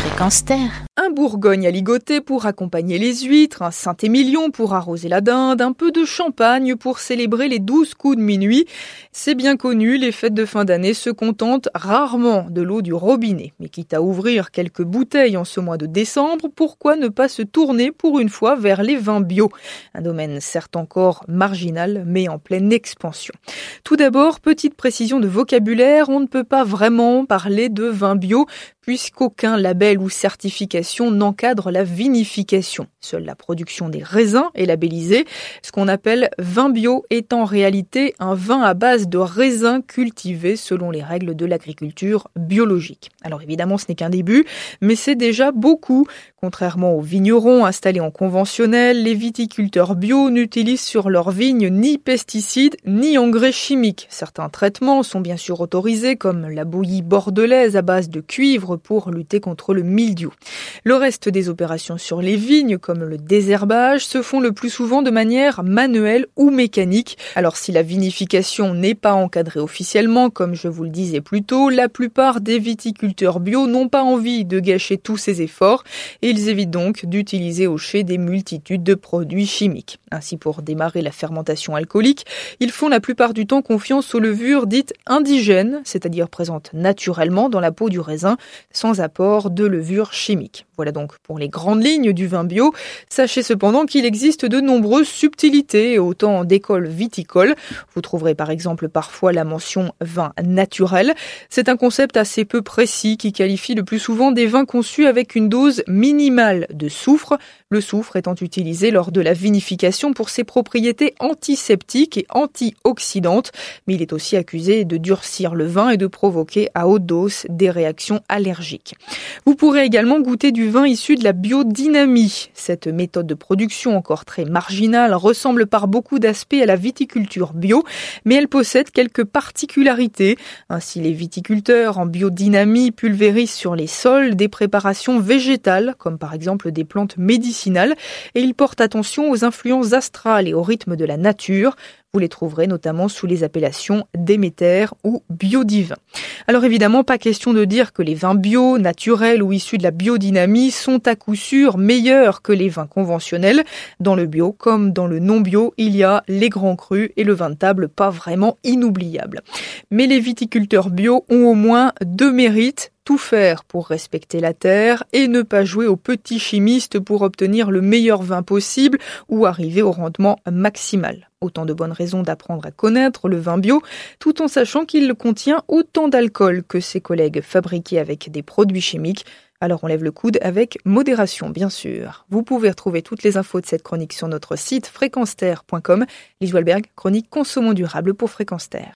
Fréquence Terre. Bourgogne à ligoter pour accompagner les huîtres, un Saint-Émilion pour arroser la dinde, un peu de champagne pour célébrer les douze coups de minuit. C'est bien connu, les fêtes de fin d'année se contentent rarement de l'eau du robinet. Mais quitte à ouvrir quelques bouteilles en ce mois de décembre, pourquoi ne pas se tourner pour une fois vers les vins bio? Un domaine certes encore marginal, mais en pleine expansion. Tout d'abord, petite précision de vocabulaire, on ne peut pas vraiment parler de vin bio puisqu'aucun label ou certification n'encadre la vinification. Seule la production des raisins est labellisée. Ce qu'on appelle vin bio est en réalité un vin à base de raisins cultivés selon les règles de l'agriculture biologique. Alors évidemment, ce n'est qu'un début, mais c'est déjà beaucoup. Contrairement aux vignerons installés en conventionnel, les viticulteurs bio n'utilisent sur leurs vignes ni pesticides ni engrais chimiques. Certains traitements sont bien sûr autorisés, comme la bouillie bordelaise à base de cuivre pour lutter contre le mildiou. Le reste des opérations sur les vignes, comme le désherbage, se font le plus souvent de manière manuelle ou mécanique. Alors si la vinification n'est pas encadrée officiellement, comme je vous le disais plus tôt, la plupart des viticulteurs bio n'ont pas envie de gâcher tous ces efforts et ils évitent donc d'utiliser au chai des multitudes de produits chimiques. Ainsi, pour démarrer la fermentation alcoolique, ils font la plupart du temps confiance aux levures dites indigènes, c'est-à-dire présentes naturellement dans la peau du raisin, sans apport de levure chimique. Voilà donc pour les grandes lignes du vin bio. Sachez cependant qu'il existe de nombreuses subtilités, autant d'écoles viticoles. Vous trouverez par exemple parfois la mention vin naturel. C'est un concept assez peu précis qui qualifie le plus souvent des vins conçus avec une dose minimale de soufre, le soufre étant utilisé lors de la vinification pour ses propriétés antiseptiques et antioxydantes, mais il est aussi accusé de durcir le vin et de provoquer à haute dose des réactions allergiques. Vous pourrez également goûter du vin issu de la biodynamie. Cette méthode de production encore très marginale ressemble par beaucoup d'aspects à la viticulture bio, mais elle possède quelques particularités. Ainsi, les viticulteurs en biodynamie pulvérisent sur les sols des préparations végétales, comme par exemple des plantes médicinales, et ils portent attention aux influences astrales et au rythme de la nature. Vous les trouverez notamment sous les appellations Déméter ou Biodivin. Alors évidemment, pas question de dire que les vins bio, naturels ou issus de la biodynamie sont à coup sûr meilleurs que les vins conventionnels. Dans le bio comme dans le non bio, il y a les grands crus et le vin de table pas vraiment inoubliable. Mais les viticulteurs bio ont au moins deux mérites tout faire pour respecter la terre et ne pas jouer aux petits chimistes pour obtenir le meilleur vin possible ou arriver au rendement maximal. Autant de bonnes raisons d'apprendre à connaître le vin bio, tout en sachant qu'il contient autant d'alcool que ses collègues fabriqués avec des produits chimiques. Alors on lève le coude avec modération, bien sûr. Vous pouvez retrouver toutes les infos de cette chronique sur notre site fréquenceterre.com. Lise Walberg, chronique consommons durable pour Fréquence Terre.